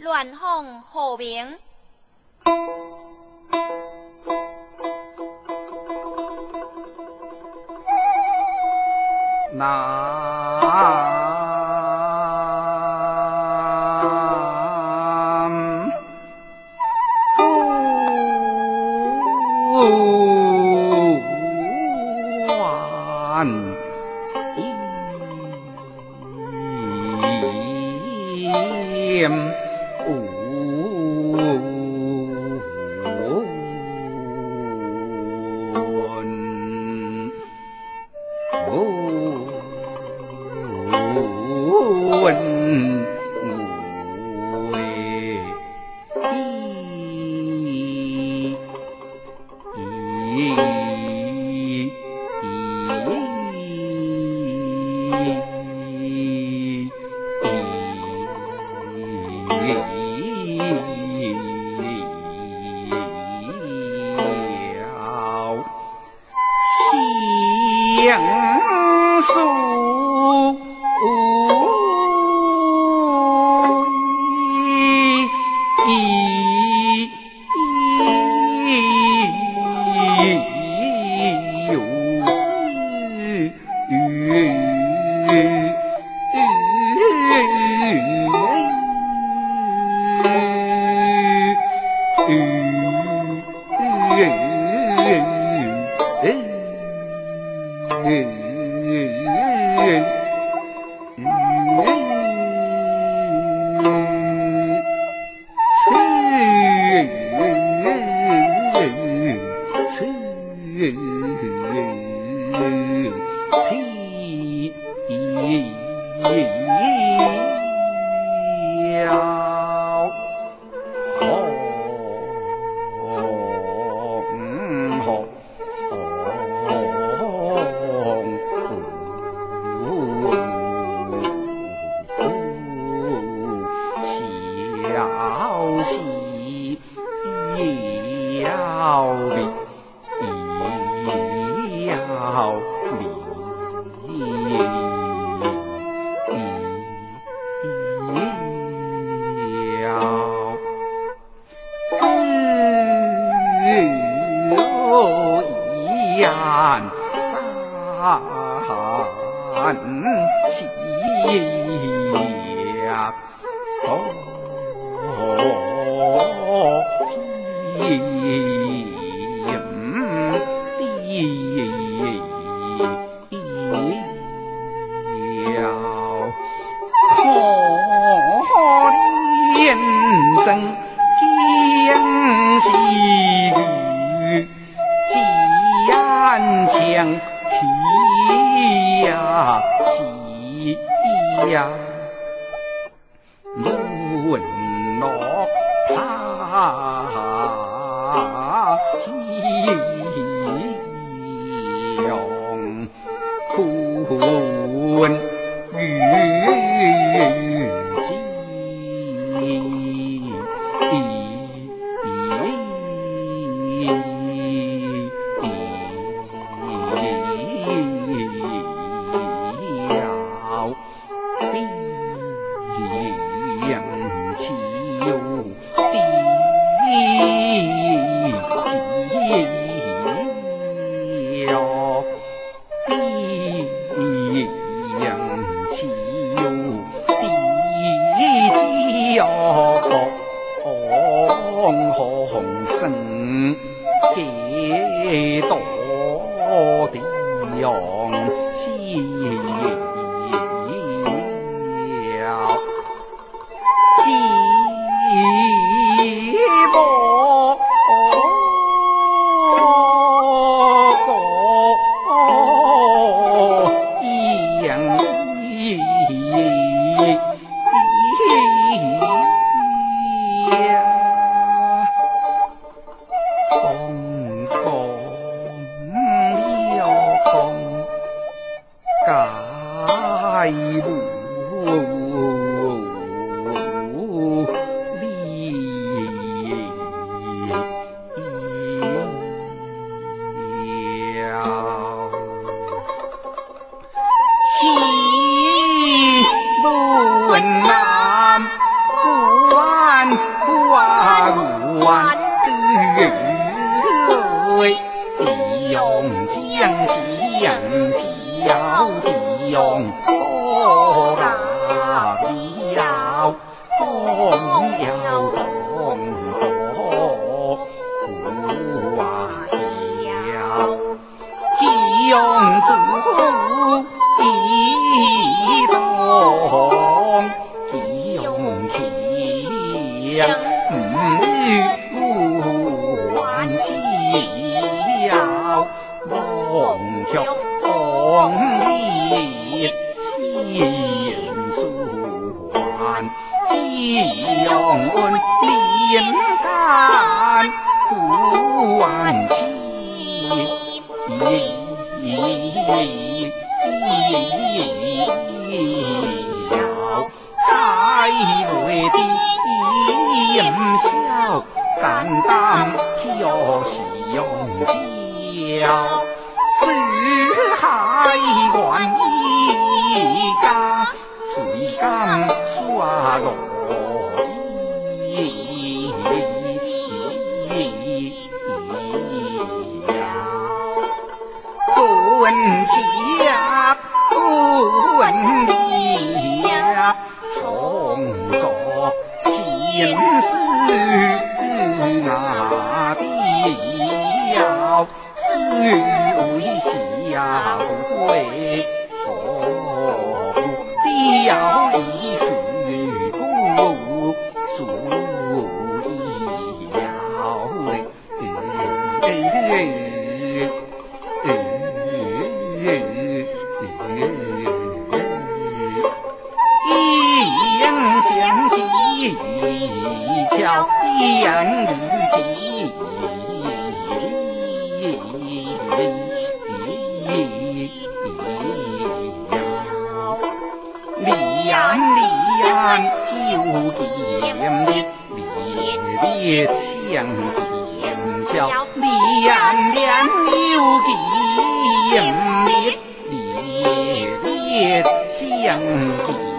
乱哄哄鸣南勾吴王 Mm-hmm. 诶诶诶诶你你你你你你你你你你三江起呀急呀，问那他英困与几。之同生几多地方？谢。江西阳小地用多大表，东要东多不瓦条，地用足地动，地用天，书还，地用连干不忘耍罗滚下滚地，从昨心思那地要思为下不会，何必要一样相惜，一条养日记。离岸离岸有见面，离别相见笑。离岸两有见面，嗯。